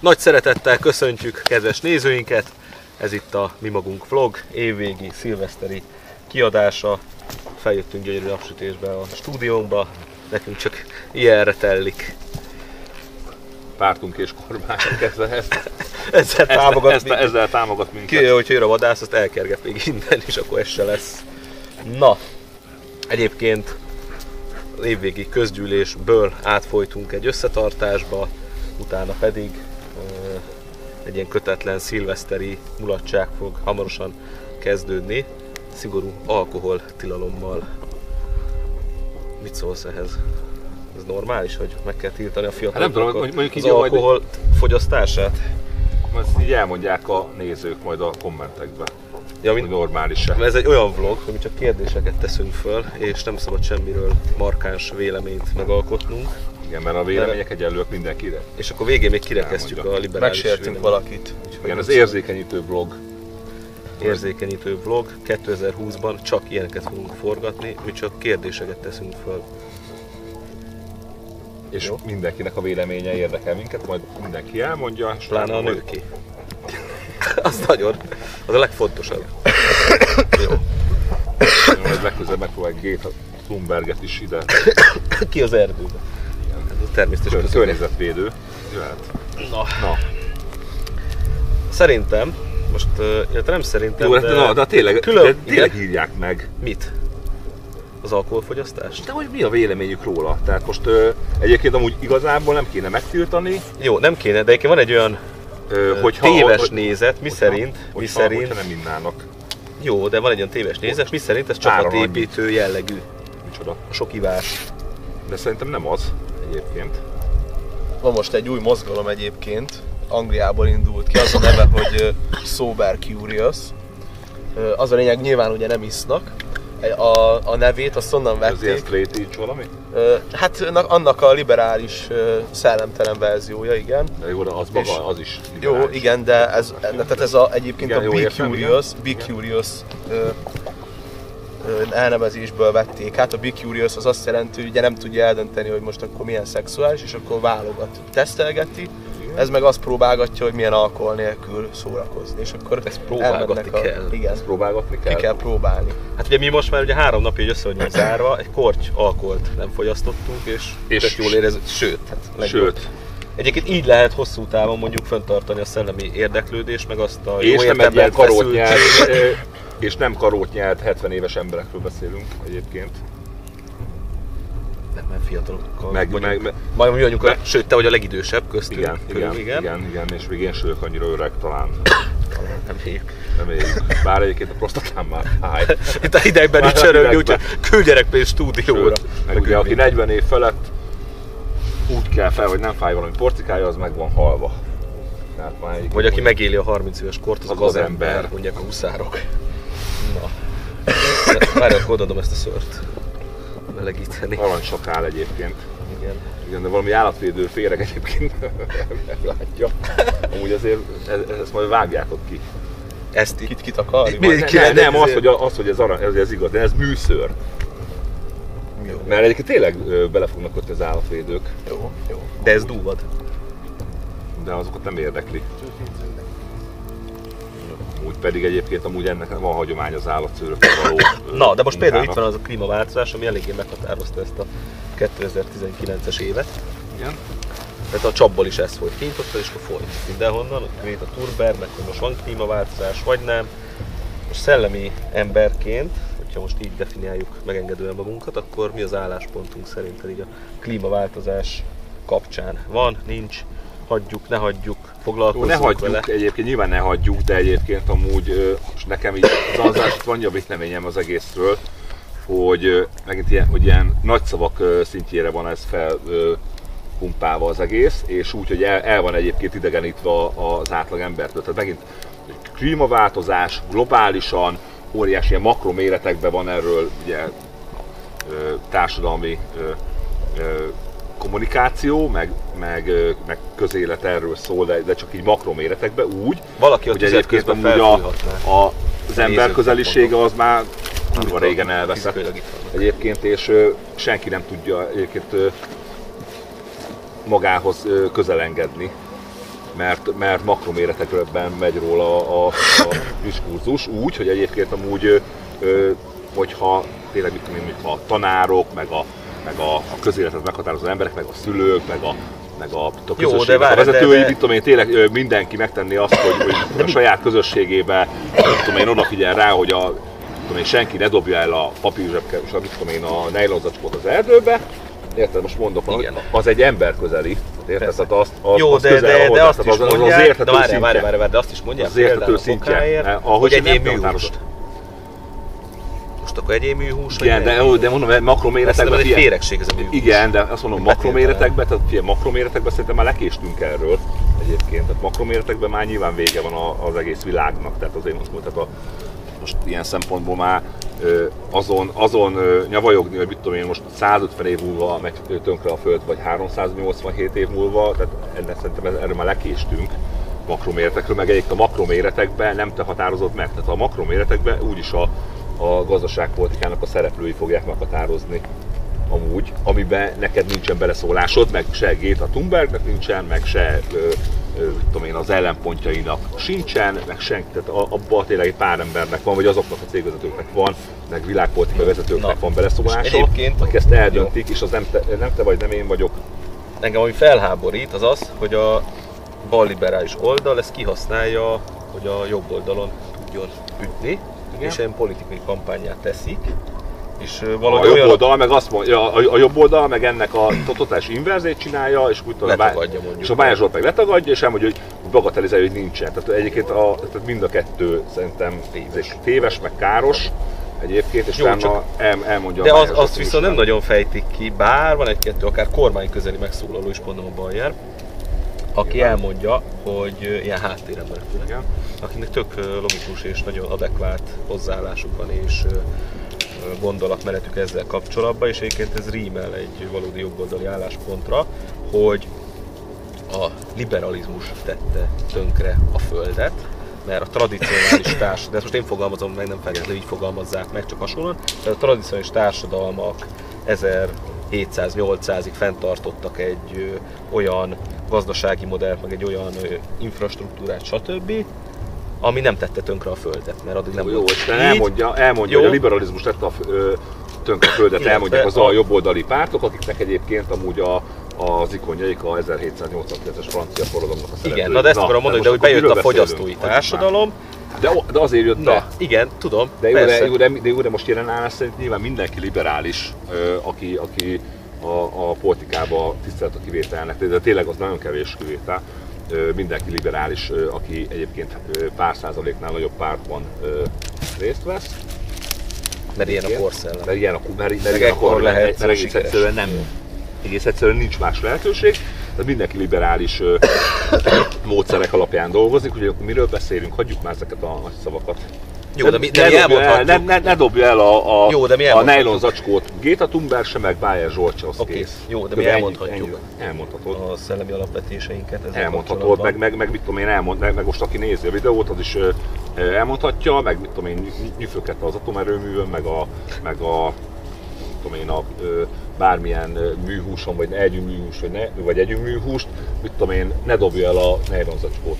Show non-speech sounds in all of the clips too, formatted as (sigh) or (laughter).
Nagy szeretettel köszöntjük kedves nézőinket. Ez itt a Mi Magunk vlog, évvégi, szilveszteri kiadása. Feljöttünk gyönyörű napsütésbe a stúdiónkba, nekünk csak ilyenre tellik. Pártunk és kormányunk ezzel, (laughs) Ezzel támogat ezt, minket. ezzel támogat minket. Ki, hogy jön a vadász, azt elkerget még innen, és akkor ez se lesz. Na, egyébként az évvégi közgyűlésből átfolytunk egy összetartásba, utána pedig egy ilyen kötetlen szilveszteri mulatság fog hamarosan kezdődni, szigorú alkohol tilalommal. Mit szólsz ehhez? Ez normális, hogy meg kell tiltani a Hát nem tudom, fiataloknak mondjuk- mondjuk az így jó, majd- alkohol fogyasztását? Ezt így elmondják a nézők majd a kommentekben, Ja, mint, normális-e. Ez egy olyan vlog, hogy mi csak kérdéseket teszünk föl, és nem szabad semmiről markáns véleményt megalkotnunk. Igen, mert a vélemények egyenlőek mindenkire. És akkor végén még kirekesztjük a liberális Megsértünk valakit. Igen, az érzékenyítő blog. Érzékenyítő vlog. 2020-ban csak ilyeneket fogunk forgatni, mi csak kérdéseket teszünk föl. És Jó. mindenkinek a véleménye érdekel minket, majd mindenki elmondja. És Pláne a nőké. (laughs) az nagyon, az a legfontosabb. Jó. Majd legközelebb megpróbáljuk Greta Thunberget is ide. Ki az erdőben? Ez a természetes Kör, környezetvédő. Jöhet. Na, Na, szerintem, most, illetve nem szerintem, jó, de, de, na, de tényleg, külön- de tényleg igen. hívják meg. mit? Az alkoholfogyasztást? De hogy mi a véleményük róla? Tehát most ö, egyébként amúgy igazából nem kéne megtiltani, Jó, nem kéne, de egyébként van egy olyan ö, hogyha... téves hogy- nézet, mi hogyha- szerint, mi hogyha, szerint, Hogyha nem innának. jó, de van egy olyan téves nézet, mi szerint ez csapatépítő jellegű, Micsoda. a sok ivás. De szerintem nem az egyébként. Van most egy új mozgalom egyébként, Angliából indult ki, az a neve, hogy Sober Curious. Az a lényeg, nyilván ugye nem isznak. A, a nevét azt onnan Ez ilyen vették. straight edge valami? Hát na- annak a liberális szellemtelen verziója, igen. De jó, de az És- maga, az is. Jó, liberális. igen, de ez, tehát ez a, egyébként Igen, a jó, Be értem, Curious, Be Curious elnevezésből vették. Hát a Be Curious az azt jelenti, hogy ugye nem tudja eldönteni, hogy most akkor milyen szexuális, és akkor válogat, tesztelgeti. Ez meg azt próbálgatja, hogy milyen alkohol nélkül szórakozni, és akkor Ezt próbálgatni a, kell. Igen, Ezt próbálgatni ki kell? kell próbálni. Hát ugye mi most már ugye három napja hogy össze vagyunk zárva, egy korty alkoholt nem fogyasztottunk, és, És- tök jól érezzük, sőt, hát legjobb. Sőt, Egyébként így lehet hosszú távon mondjuk fenntartani a szellemi érdeklődést, meg azt a jó és nem egy ilyen és nem karót nyert 70 éves emberekről beszélünk egyébként. Nem, mert fiatalokkal Meg- vagyunk. meg- meg- Majd mi vagyunk, meg- sőt, te vagy a legidősebb köztünk. Igen, körül, igen, igen, igen, igen, és még én sem vagyok annyira öreg talán. (coughs) Nem hiszem. Nem éljük. Bár egyébként a prostatám már fáj. (coughs) Itt a hidegben örömni, hidegben. úgyhogy küldjenek pénzt stúdióra. Meg ugye aki 40 év felett úgy kell fel, hogy nem fáj valami porcikája, az meg van halva. Tehát már Vagy aki megéli a 30 éves kort, az, Az az, az az ember, ember. mondják a huszárok. Na. Várj, akkor odaadom ezt a szört. Melegíteni. Aranysakál egyébként. Igen. Igen, de valami állatvédő féreg egyébként (laughs) látja. Amúgy azért ez, ezt majd vágják ott ki. Ezt. Kit, kit vagy? ki Ne, nem, ez az, hogy, az, hogy ez, arany, ez, ez igaz, de ez műször. Jó, Mert egyébként tényleg ö, bele fognak kötni az állatvédők, jó, jó. De ez dúvad. de azokat nem érdekli. Úgy pedig egyébként amúgy ennek van hagyomány az állatszőrökkel való Na, de most például itt van az a klímaváltozás, ami eléggé meghatározta ezt a 2019-es évet. Igen. Tehát a csapból is ez volt. Kinyitotta és akkor folyt mindenhonnan. Greta Thunberg, meg hogy most van klímaváltozás, vagy nem. Most szellemi emberként, hogyha most így definiáljuk megengedően magunkat, akkor mi az álláspontunk szerinted így a klímaváltozás kapcsán? Van, nincs, hagyjuk, ne hagyjuk, Jó, foglalkozzunk ne hagyjuk, vele. egyébként nyilván ne hagyjuk, de egyébként amúgy most nekem így zanzás, van jobb véleményem az egészről, hogy megint ilyen, hogy ilyen nagy szavak szintjére van ez fel pumpálva az egész, és úgy, hogy el, el van egyébként idegenítve a- az átlag embertől. Tehát megint klímaváltozás globálisan, óriási ilyen makroméretekben van erről ugye, társadalmi kommunikáció, meg, meg, meg közélet erről szól, de, de csak így makroméretekben úgy, Valaki hogy egyébként közben amúgy a, a, az ember közelisége az már kurva régen elveszett. egyébként, és senki nem tudja egyébként magához közelengedni mert, mert makroméretekben megy róla a, a, a diskurzus. Úgy, hogy egyébként amúgy, hogyha tényleg mit tudom én, a tanárok, meg a, meg a, a közéletet meghatározó emberek, meg a szülők, meg a, meg a, a Jó, a várj, vezetői, de- de- mit tudom én, tényleg mindenki megtenni azt, hogy, hogy a saját közösségébe, mit tudom én, odafigyel rá, hogy a, tudom én, senki ne dobja el a papírzsebke, és a, mit tudom én, a nejlonzacskót az erdőbe, Érted, most mondok Igen. az egy ember közeli, érted? Persze. Tehát azt, az, Jó, az de, közel de, de azt is az, az, az mondják, érthető de várjál, szintje. várjál, várjál, de azt is mondják, Az érthető szintje. ahogy hogy meghatározod. műhúst. Akkor egyéb műhús, Igen, de, jó, de mondom, makroméretekben... ez egy féregség ez a műhús. Igen, de azt mondom, makroméretekben, tehát figyelj, makroméretekben szerintem már lekéstünk erről egyébként. Tehát makroméretekben már nyilván vége van az egész világnak. Tehát azért most mondtad, a, most ilyen szempontból már azon, azon nyavajogni, hogy mit tudom én, most 150 év múlva megy tönkre a Föld, vagy 387 év múlva, tehát ennek szerintem ez- erről már lekéstünk makroméretekről, meg egyébként a makroméretekben nem te határozod meg. Tehát a makroméretekben úgyis a, a gazdaságpolitikának a szereplői fogják meghatározni amúgy, amiben neked nincsen beleszólásod, meg se Greta Thunbergnek nincsen, meg se ö, ö, tudom én, az ellenpontjainak sincsen, meg senki, tehát abban tényleg egy pár embernek van, vagy azoknak a cégvezetőknek van, meg világpolitikai vezetőknek Na. van beleszólása, egyébként- akik ezt eldöntik, és az nem te, nem te vagy, nem én vagyok. Engem ami felháborít az az, hogy a balliberális oldal ezt kihasználja, hogy a jobb oldalon tudjon ütni, Igen. és ilyen politikai kampányát teszik. És ö, A valahogy jobb olyan oldal meg azt mondja, a, a jobb oldal meg ennek a totális inverzét csinálja, és úgy tudom, Letagadja mondjuk. És a Bájer Zsolt meg letagadja, és elmondja, hogy bagatelizálja, hogy nincsen. Tehát egyébként a, tehát mind a kettő szerintem téves, téves meg káros egyébként, és Jó, utána csak- el, elmondja De a az, azt is, viszont nem nem. nagyon fejtik ki, bár van egy-kettő akár kormány közeli megszólaló is, mondom a Bajer, aki elmondja, hogy ilyen háttéremberek főleg, Igen. akinek tök logikus és nagyon adekvát hozzáállásuk van és gondolatmenetük ezzel kapcsolatban, és egyébként ez rímel egy valódi jobboldali álláspontra, hogy a liberalizmus tette tönkre a földet, mert a tradicionális (coughs) társ, de ezt most én fogalmazom meg, nem feltétlenül így fogalmazzák meg, csak hasonlóan, de a tradicionális társadalmak 1700-800-ig fenntartottak egy olyan gazdasági modellt, meg egy olyan infrastruktúrát, stb., ami nem tette tönkre a földet, mert addig nem Jó, jó, volt így. elmondja, elmondja Jó. hogy a liberalizmus tette a, ö, tönkre a földet, Illetve elmondják az a- a jobboldali pártok, akiknek egyébként amúgy a, az ikonjaik a 1789-es francia forradalomnak a szereplői. Igen, na de ezt akarom mondani, de hogy bejött a fogyasztói társadalom, De, de azért jött na, be. igen, tudom, De jó, de, persze. jó, de, de, jó, de most jelen állás szerint nyilván mindenki liberális, aki, aki a, a politikába tisztelt a kivételnek, de tényleg az nagyon kevés kivétel. Mindenki liberális, aki egyébként pár százaléknál nagyobb pártban részt vesz. mert ilyen a korszellem. Mert ilyen a, mert, mert, ilyen a ekkor kor, lehet mert egész sikeres. egyszerűen nem, egész egyszerűen nincs más lehetőség. Tehát mindenki liberális ö, (coughs) módszerek alapján dolgozik, ugye akkor miről beszélünk, hagyjuk már ezeket a nagy szavakat. Jó, de mi, de ne, mi dobja el, ne, ne, ne dobja el a, a, Jó, de mi a nylon zacskót Géta Thunberg se, meg Bayer Zsolt se, az Oké, kész. jó, de mi Ennyi- elmondhatjuk. ennyi- Elmondhatod. a szellemi alapvetéseinket. ezzel Elmondhatod, meg, meg, meg, mit tudom én, elmond, meg, meg most aki nézi a videót, az is elmondhatja, meg mit tudom én, ny- nyüfögette az atomerőművön, meg a, meg a tudom én, a, bármilyen műhúson, vagy egyű műhús, vagy, ne, vagy egyű műhúst, mit tudom én, ne dobja el a nejlonzacskót.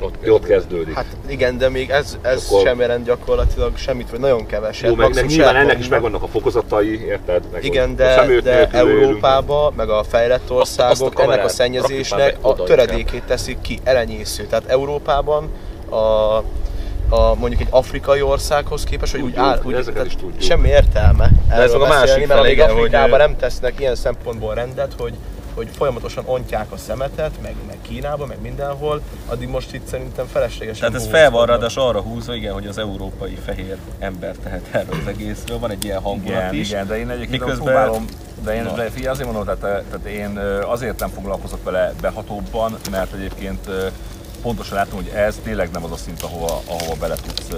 Ott Ott kezdődik. Hát igen, de még ez, ez Akkor- sem jelent gyakorlatilag semmit, vagy nagyon keveset. Jó, meg, meg nyilván ennek is megvannak a fokozatai, érted? Meg Igen, de, de élünk. Európába, meg a fejlett országok azt a ennek a szennyezésnek a töredékét teszik ki, elenyésző. Tehát Európában a, a mondjuk egy afrikai országhoz képest, hogy úgy Tudjuk, áll, úgy, ezeket tehát is tudjuk. semmi értelme ez erről meg a másik mert amíg hogy, Afrikában ö, nem tesznek ilyen szempontból rendet, hogy hogy folyamatosan ontják a szemetet, meg, meg Kínában, meg mindenhol, addig most itt szerintem feleslegesen Tehát ez fel van ráadásul arra húzva, igen, hogy az európai fehér ember tehet erről az egészről, van egy ilyen hangulat Igen, is. igen, de én egyébként Miközben- próbálom, de én de figyelj, azért mondom, tehát, tehát én azért nem foglalkozok vele behatóbban, mert egyébként pontosan látom, hogy ez tényleg nem az a szint, ahova, ahova bele tudsz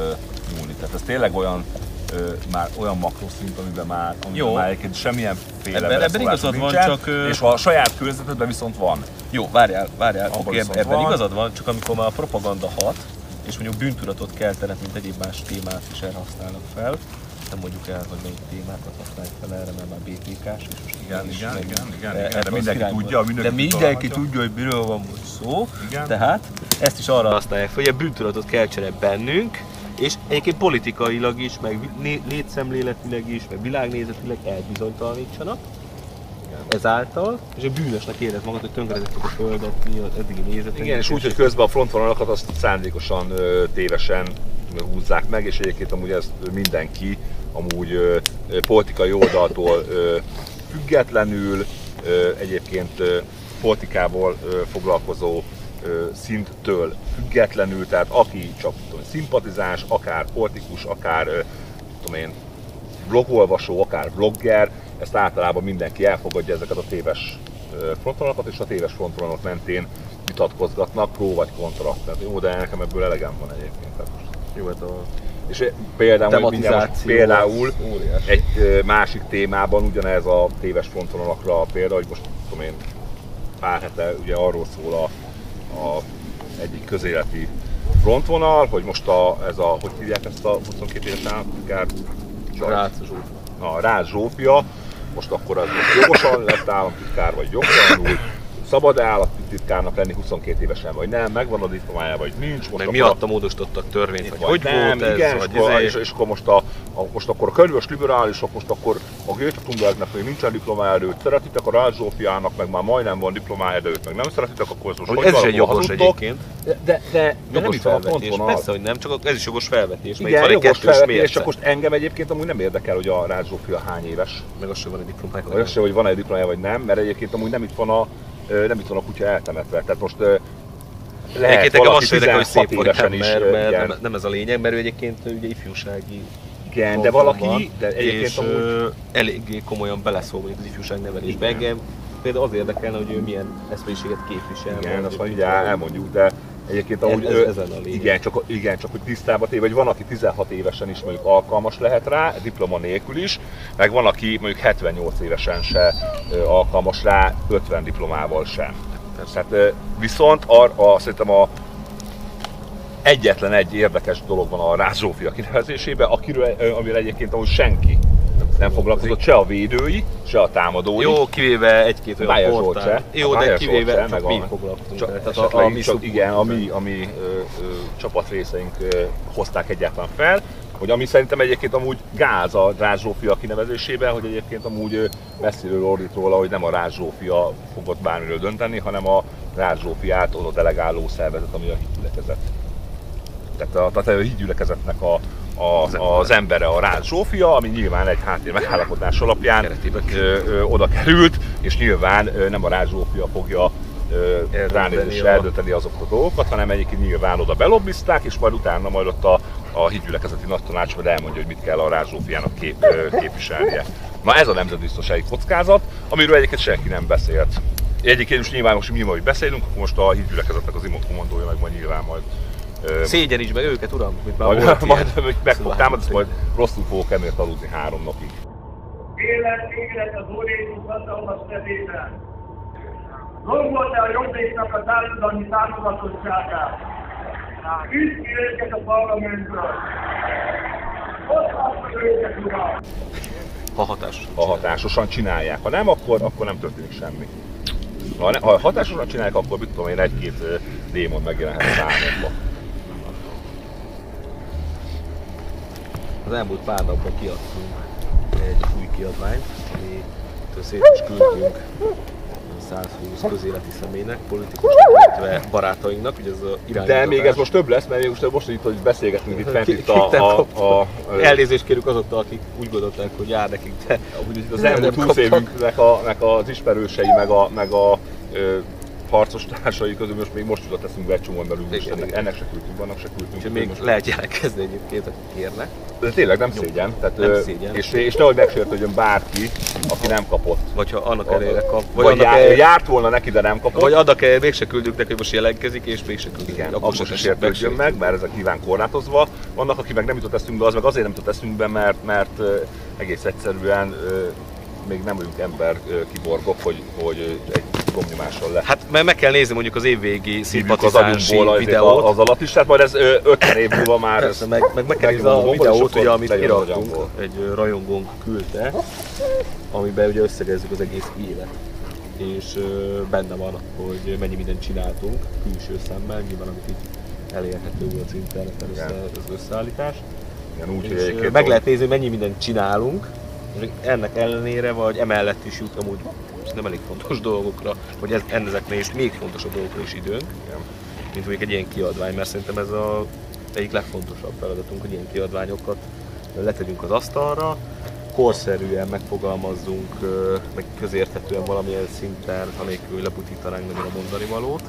nyúlni. Tehát ez tényleg olyan ö, már olyan makroszint, amiben már, amiben Jó. már egyébként semmilyen féle Ebben- ebben igazad van, nincsen, csak, és a saját környezetedben viszont van. Jó, várjál, várjál, Abban oké, ebben van. igazad van, csak amikor már a propaganda hat, és mondjuk bűntudatot keltenek, mint egyéb más témát is erre használnak fel, nem mondjuk el, hogy melyik témákat használjuk fel erre, mert már BTK-s, és most Igen, mégis igen, igen, igen, igen, az mindenki tudja, mindenki De mindenki tudja, hogy miről van most szó, Igen. tehát ezt is arra használják fel, hogy a bűntudatot keltsenek bennünk, és egyébként politikailag is, meg létszemléletileg is, meg világnézetileg elbizonytalanítsanak ezáltal, és a bűnösnek érez magad, hogy tönkretettek a földet, mi az eddigi nézetek. Igen, és úgy, hogy közben a frontvonalakat azt szándékosan tévesen húzzák meg, és egyébként amúgy ezt mindenki amúgy politikai oldaltól függetlenül, egyébként politikával foglalkozó szinttől függetlenül, tehát aki csak tudom, szimpatizás, akár politikus, akár tudom én, blogolvasó, akár blogger, ezt általában mindenki elfogadja ezeket a téves frontvonalakat, és a téves frontvonalak mentén vitatkozgatnak, pró vagy kontra. Tehát jó, de nekem ebből elegem van egyébként. Tehát most A és például, mindjárt például az óriási. egy másik témában ugyanez a téves frontvonalakra a példa, hogy most tudom én, pár hete ugye arról szól a, a egyik közéleti frontvonal, hogy most a, ez a, hogy hívják ezt a 22 éves államtitkár? Rácz a Rácz Zsófia, most akkor az most jogosan lett államtitkár, vagy jogtalanul, szabad államtitkárnak lenni 22 évesen, vagy nem, megvan a diplomája, vagy nincs. Most meg miatta módosítottak törvényt, vagy, hogy nem, volt ez, igen, vagy és, izé. és, és, akkor most, a, a, most akkor a körülös liberálisok, most akkor a Greta Thunbergnek még nincsen diplomája, őt szeretitek, a Rácz Zsófiának meg már majdnem van diplomája, de őt meg nem szeretitek, akkor ez most Hogy hogy ez van, egy jogos hazudtok? egyébként. De, de, de, de nem itt van a frontvonal. Persze, hogy nem, csak ez is jogos felvetés. mert itt Igen, van egy kettős felvetés, csak most engem egyébként amúgy nem érdekel, hogy a Rácz Zsófia hány éves. Meg az sem van egy diplomája. Vagy az se, hogy van-e diplomája vagy nem, mert egyébként amúgy nem itt van a, nem itt van a kutya eltemetve. Tehát most lehet Egyébként valaki azt érdekel, hogy 16 szép évesen is, mert, mert igen, nem, nem, ez a lényeg, mert ő egyébként ugye ifjúsági igen, de van, valaki, de egyébként és amúgy eléggé komolyan beleszól az ifjúság nevelésbe. Engem például az érdekelne, hogy ő milyen eszmélyiséget képvisel. Igen, azt majd elmondjuk, de egyébként amúgy, Ez- ez- ö, ez lenne a lényeg. igen, csak, igen, csak hogy tisztába téve, hogy van, aki 16 évesen is mondjuk alkalmas lehet rá, diploma nélkül is, meg van, aki mondjuk 78 évesen se alkalmas rá, 50 diplomával sem. Tehát, viszont ar, a, szerintem a egyetlen egy érdekes dolog van a Rácz Zsófia kinevezésében, akiről, ö, amivel egyébként ahol senki nem foglalkozott, se a védői, se a támadói. Jó, kivéve egy-két olyan Májer portál. Se. Jó, de kivéve se, csak mi Csak, vele. tehát a, a, a mi csak, igen, a mi, a mi ö, ö, csapatrészeink ö, hozták egyáltalán fel, hogy ami szerintem egyébként amúgy gáz a Rácz Zsófia kinevezésében, hogy egyébként amúgy messziről ordít róla, hogy nem a Rácz Zsófia fogott bármiről dönteni, hanem a Rácz Zsófiát oda delegáló szervezet, ami a hitgyülekezet. Tehát a, tehát a hídgyülekezetnek a, a, az, embere a Rácz Zsófia, ami nyilván egy háttér megállapodás alapján ö, ö, oda került, és nyilván ö, nem a Rácz Zsófia fogja ránézésre eldönteni azokat a dolgokat, hanem egyébként nyilván oda belobbizták, és majd utána majd ott a, a hídgyülekezeti nagy tanács majd elmondja, hogy mit kell a Rácz Zsófiának kép, képviselnie. Na ez a nemzetbiztonsági kockázat, amiről egyébként senki nem beszélt. Egyébként most nyilván most mi majd beszélünk, akkor most a hídgyülekezetnek az imot kommandója meg majd nyilván majd ö, Szégyen is meg őket, uram, mint már majd, volt majd, ilyen. majd meg fog Szóval- támadni, majd rosszul fogok emiatt aludni három napig. Élet, élet az óriási hatalmas nevében. Rombolta a jobbéknak a társadalmi támogatottságát. Üdv ki őket a parlamentről. Osztassuk őket, uram! Ha hatásos. Ha hatásosan csinálják. Ha nem, akkor, akkor nem történik semmi. Ha, ne, ha hatásosan csinálják, akkor mit tudom én, egy-két démon megjelenhet a. Az elmúlt pár napban kiadtunk egy új kiadványt, amit szét is küldtünk 120 közéleti személynek, politikusnak, illetve barátainknak, ugye ez a irányítás. De még ez most több lesz, mert még most, most itt, hogy beszélgetünk itt fent itt a, a, a, a, Elnézést kérünk azoktól, akik úgy gondolták, hogy jár nekik, de Úgy, hogy az elmúlt 20 kaptak. évünknek a, az ismerősei, meg a, meg a harcos társai közül most még most jutott eszünkbe egy csomó emberünk, most ennek, ennek se küldtünk, annak se küldtünk. úgyhogy még most, lehet jelentkezni egyébként, akik kérnek. De tényleg nem szégyen. Tehát, Nem ö, szégyen. És, és nehogy megsértődjön bárki, aki nem kapott. Vagy ha annak ellenére kap, Vagy, vagy, annak já, ellenére, járt volna neki, de nem kapott. vagy annak ellenére mégse küldünk neki, hogy most jelentkezik, és mégse küldünk. igen, akkor se sértődjön meg, mert ezek nyilván korlátozva. Vannak, aki meg nem jutott eszünkbe, az meg azért nem jutott eszünkbe, mert, mert egész egyszerűen még nem vagyunk ember kiborgok, hogy, hogy egy gombnyomással le. Hát mert meg kell nézni mondjuk az évvégi Hívjuk az agyunkból az, videót. az alatt is, tehát majd ez ö, 50 év múlva már Persze, meg, meg, meg kell nézni a videót, ugye, amit kiraktunk, egy rajongónk küldte, amiben ugye összegezzük az egész évet. És ö, benne van, hogy mennyi mindent csináltunk külső szemmel, nyilván amit így elérhető az interneten össze, az összeállítás. igen, úgy, És meg lehet nézni, hogy mennyi mindent csinálunk, és ennek ellenére, vagy emellett is jut amúgy nem elég fontos dolgokra, vagy ez, ezeknél is még fontosabb dolgokra is időnk, mint mondjuk egy ilyen kiadvány, mert szerintem ez a egyik legfontosabb feladatunk, hogy ilyen kiadványokat letegyünk az asztalra, korszerűen megfogalmazzunk, meg közérthetően valamilyen szinten, anélkül lebutítanánk nagyon a mondani valót.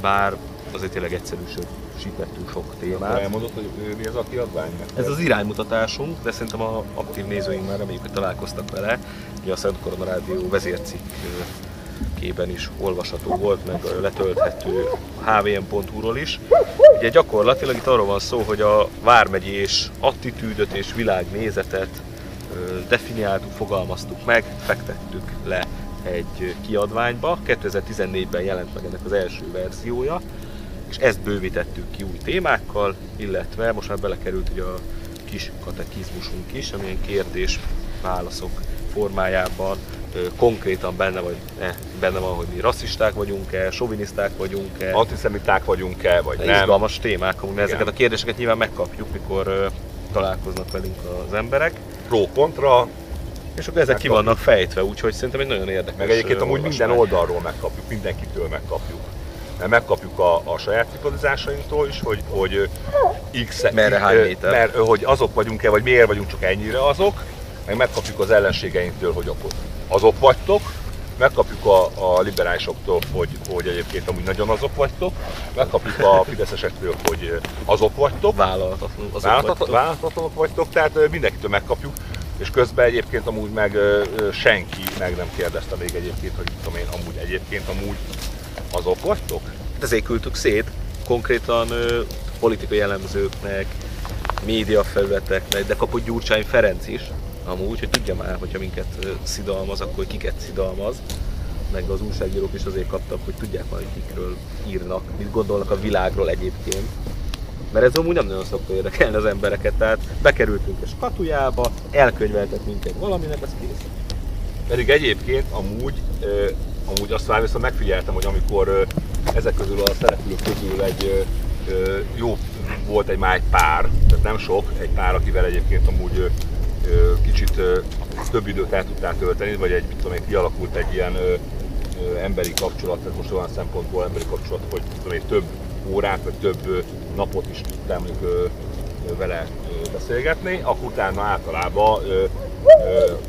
Bár azért tényleg egyszerűsítettünk sok Akkor témát. elmondod, hogy mi ez a kiadvány? Ez az iránymutatásunk, de szerintem a aktív nézőink már reméljük, hogy találkoztak vele. Ugye a Szent Korona Rádió vezércikk ö, kében is olvasható volt, meg letölthető hvm.hu-ról is. Ugye gyakorlatilag itt arról van szó, hogy a vármegyés attitűdöt és világnézetet definiáltuk, fogalmaztuk meg, fektettük le egy kiadványba. 2014-ben jelent meg ennek az első verziója, és ezt bővítettük ki új témákkal, illetve most már belekerült ugye a kis katekizmusunk is, amilyen kérdés válaszok formájában konkrétan benne, vagy, ne, benne van, hogy mi rasszisták vagyunk-e, soviniszták vagyunk-e, Antiszemiták vagyunk-e, vagy nem? izgalmas témák, mert ezeket a kérdéseket nyilván megkapjuk, mikor találkoznak velünk az emberek, Pro-kontra, és akkor ezek ki vannak fejtve, úgyhogy szerintem egy nagyon érdekes meg egyébként amúgy minden oldalról megkapjuk, mindenkitől megkapjuk. Mert megkapjuk a, a saját szimpatizásainktól is, hogy, hogy X, Merre, hány méter. Mert, hogy azok vagyunk-e, vagy miért vagyunk csak ennyire azok, meg megkapjuk az ellenségeinktől, hogy akkor azok vagytok, megkapjuk a, a liberálisoktól, hogy, hogy egyébként amúgy nagyon azok vagytok, megkapjuk a fideszesektől, hogy azok vagytok, Vállalhatatlanul azok vagytok. Vagytok, tehát mindenkitől megkapjuk, és közben egyébként amúgy meg senki meg nem kérdezte még egyébként, hogy tudom én, amúgy egyébként amúgy azok vagytok? Hát ezért küldtük szét, konkrétan ö, politikai elemzőknek, médiafelületeknek, de kapott Gyurcsány Ferenc is, amúgy, hogy tudja már, hogyha minket szidalmaz, akkor kiket szidalmaz. Meg az újságírók is azért kaptak, hogy tudják már, hogy kikről írnak, mit gondolnak a világról egyébként. Mert ez amúgy nem nagyon szokta érdekelni az embereket, tehát bekerültünk a skatujába, elkönyveltek minket valaminek, ez kész. Pedig egyébként amúgy, amúgy azt már viszont megfigyeltem, hogy amikor ezek közül a szereplők közül egy jó volt egy már egy pár, tehát nem sok, egy pár, akivel egyébként amúgy kicsit több időt el tudtál tölteni, vagy egy, mit tudom én, kialakult egy ilyen emberi kapcsolat, tehát most olyan szempontból emberi kapcsolat, hogy tudom én, több órát, vagy több napot is tudtam vele beszélgetni, akkor utána általában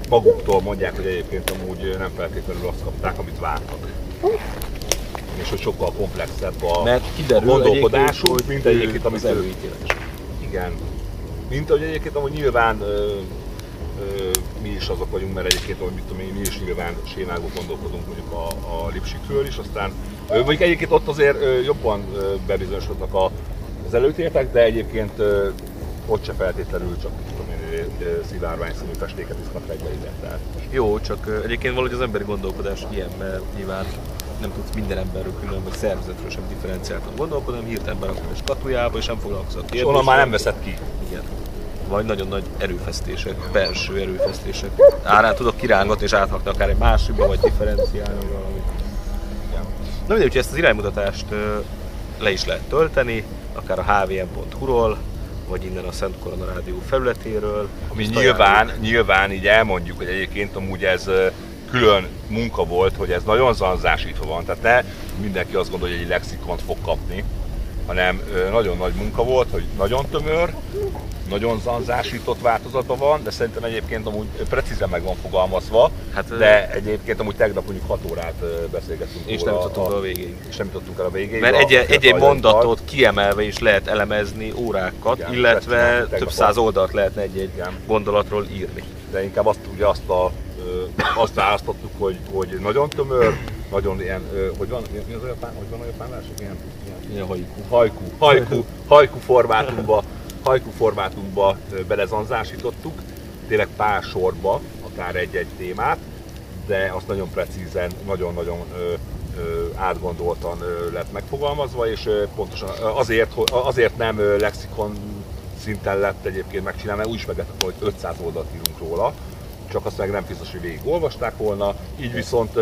maguktól mondják, hogy egyébként amúgy nem feltétlenül azt kapták, amit vártak. És hogy sokkal komplexebb a, Mert a gondolkodásuk, hogy mint egyébként, amit az előítéletes. igen. Mint ahogy egyébként amúgy nyilván ö, ö, mi is azok vagyunk, mert egyébként ahogy mit tudom én, mi is nyilván sémákban gondolkodunk mondjuk a, a lipsikről is, aztán ö, mondjuk egyébként ott azért ö, jobban ö, bebizonyosodnak a, az előtértek, de egyébként ö, ott se feltétlenül csak szivárvány színű festéket isznak reggelibe. Tehát Jó, csak egyébként valahogy az emberi gondolkodás ilyen, mert nyilván nem tudsz minden emberről külön, vagy szervezetről sem differenciáltan gondolkodni, hanem hirtelen berakod a skatujába, és nem és kérdéssel. onnan már nem veszed ki. Igen. Vagy nagyon nagy erőfeszítések, belső erőfeszítések árán tudok kirángatni és áthatni akár egy másikba, vagy differenciálni valamit. Igen. Na mindegy, ezt az iránymutatást le is lehet tölteni, akár a hvm.hu-ról, vagy innen a Szent Korona Rádió felületéről. Ami nyilván, nyilván így elmondjuk, hogy egyébként amúgy ez külön munka volt, hogy ez nagyon zanzásítva van, tehát ne mindenki azt gondolja, hogy egy lexikont fog kapni, hanem nagyon nagy munka volt, hogy nagyon tömör, nagyon zanzásított változatban van, de szerintem egyébként amúgy precízen meg van fogalmazva, Hát, de egyébként amúgy tegnap mondjuk 6 órát beszélgettünk És nem jutottunk a- el a végéig. És nem jutottunk el a végéig. Mert egy, egy, egy mondatot kiemelve is lehet elemezni órákat, Igen, illetve több száz oldalt lehetne egy-egy gondolatról írni. de inkább azt, ugye azt, a, azt választottuk, hogy, hogy nagyon tömör, nagyon ilyen, hogy van, mi az a japán, hogy van a japán verseny? Ilyen, ilyen Ilyen hajkú. hajkú, hajkú, hajkú formátumba, hajkú formátumba belezanzásítottuk, tényleg pár sorba, akár egy-egy témát, de azt nagyon precízen, nagyon-nagyon átgondoltan lett megfogalmazva, és pontosan azért, azért nem lexikon szinten lett egyébként megcsinálni, mert úgy is meg lehetett volna, hogy 500 oldalt írunk róla, csak azt meg nem biztos, hogy végig olvasták volna, így viszont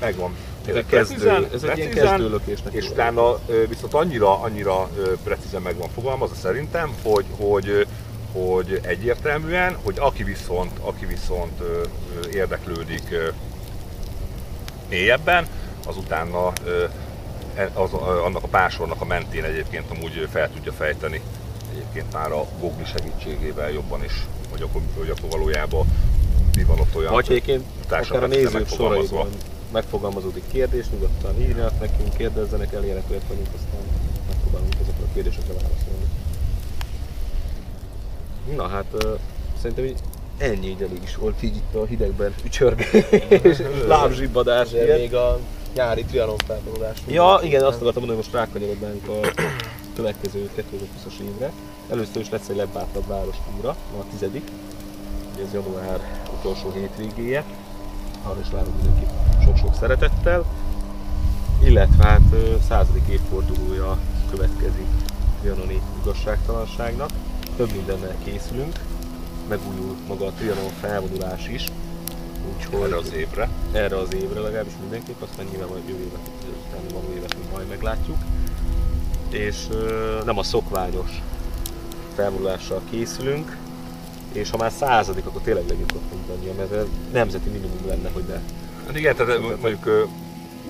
megvan. Ez egy Precízen, kezdő, ez egy ilyen precízen, kezdőlökésnek. és utána viszont annyira, annyira precízen meg van fogalmazva szerintem, hogy, hogy, hogy egyértelműen, hogy aki viszont, aki viszont ö, ö, érdeklődik ö, mélyebben, az utána ö, e- az, ö, annak a pásornak a mentén egyébként amúgy fel tudja fejteni egyébként már a Google segítségével jobban is, hogy akkor, hogy akkor valójában mi van ott olyan Vagy egyébként akár a nézők soraiban megfogalmazódik kérdés, nyugodtan írjanak nekünk, kérdezzenek, elérhetőek vagyunk, aztán megpróbálunk ezekre a kérdésekre válaszolni. Na hát ö, szerintem így ennyi így elég is volt így itt a hidegben ücsörgés, (laughs) lábzsibbadás. Ilyen. még a nyári trianon felvonulás. Ja, igen, azt akartam mondani, hogy most rákanyarodnánk a (coughs) következő 2020-as évre. Először is lesz egy lebbátabb város túra, a tizedik. Ugye ez január utolsó hétvégéje. Arra is várunk mindenkit sok-sok szeretettel. Illetve hát századik évfordulója következik trianoni igazságtalanságnak. Több mindennel készülünk. Megújul maga a trianon felvonulás is. Úgyhogy erre az évre. erre az évre legalábbis mindenképp, aztán nyilván majd jövő évet, utána való évet majd meglátjuk. És ö, nem a szokványos felvonulással készülünk, és ha már századik, akkor tényleg legyünk ott mindannyian, mert ez nemzeti minimum lenne, hogy ne. Hát igen, tehát mondjuk ö,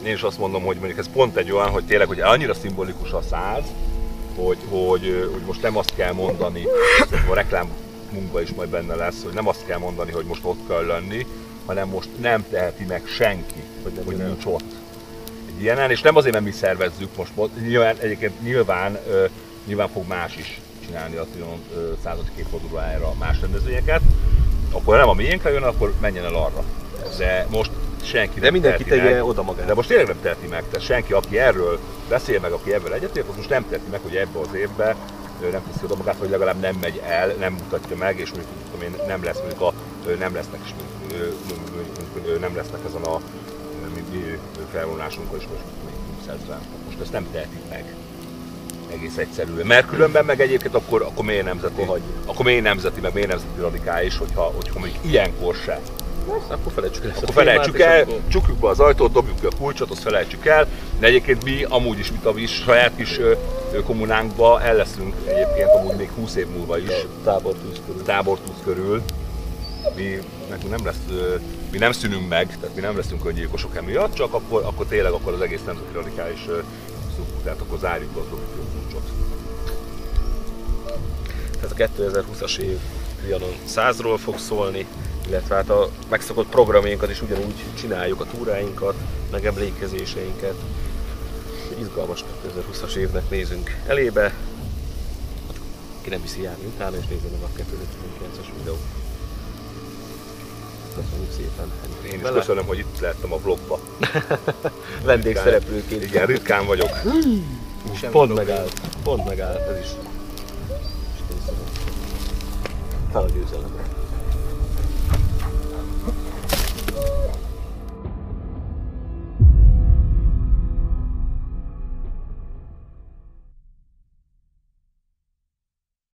én is azt mondom, hogy mondjuk ez pont egy olyan, hogy tényleg hogy annyira szimbolikus a száz, hogy, hogy, hogy most nem azt kell mondani, a reklámunkban is majd benne lesz, hogy nem azt kell mondani, hogy most ott kell lenni, hanem most nem teheti meg senki, hogy, hogy nincs ott. Egy ilyenen, és nem azért, mert mi szervezzük most, nyilván, egyébként nyilván, nyilván fog más is csinálni a századik évfordulójára más rendezvényeket, akkor nem a miénkre jön, akkor menjen el arra. De most senki De mindenki tegye meg. oda magát. De most tényleg nem teheti meg, tehát senki, aki erről beszél meg, aki ebből egyetért, az most nem teheti meg, hogy ebbe az évbe nem teszi oda magát, hogy legalább nem megy el, nem mutatja meg, és mondjuk tudom én, nem lesz mondjuk a, nem lesznek is, nem lesznek ezen a felvonulásunkon is most még 20 ezeren. Most ezt nem tehetik meg. Egész egyszerűen. Mert különben meg egyébként akkor, akkor miért nemzeti? Akkor. Akkor miért nemzeti, meg miért nemzeti radikális, hogyha, hogyha mondjuk ilyenkor se. Akkor felejtsük el Akkor felejtsük el, akkor- csukjuk be az ajtót, dobjuk ki a kulcsot, azt felejtsük el. De egyébként mi amúgy is, mint a saját kis ö, kommunánkba el leszünk egyébként amúgy még 20 év múlva is tábor tűz körül. tábortúz körül. Mi, nekünk nem lesz, ö, mi nem szűnünk meg, tehát mi nem leszünk öngyilkosok emiatt, csak akkor, akkor tényleg akkor az egész nemzeti radikális tehát akkor zárjuk be, a kulcsot. Tehát a 2020-as év Trianon 100-ról fog szólni, illetve hát a megszokott programjainkat is ugyanúgy csináljuk, a túráinkat, megemlékezéseinket. Úgyhogy Izgalmas 2020-as évnek nézünk elébe. Ki nem viszi járni utána, és nézze meg a 2019-es videót. Köszönjük szépen. Én is Bele. köszönöm, hogy itt lehettem a vlogba. (laughs) Vendégszereplőként. Igen, ritkán vagyok. Semmi Pont megállt. Pont megállt, ez is. Fel a győzelemre.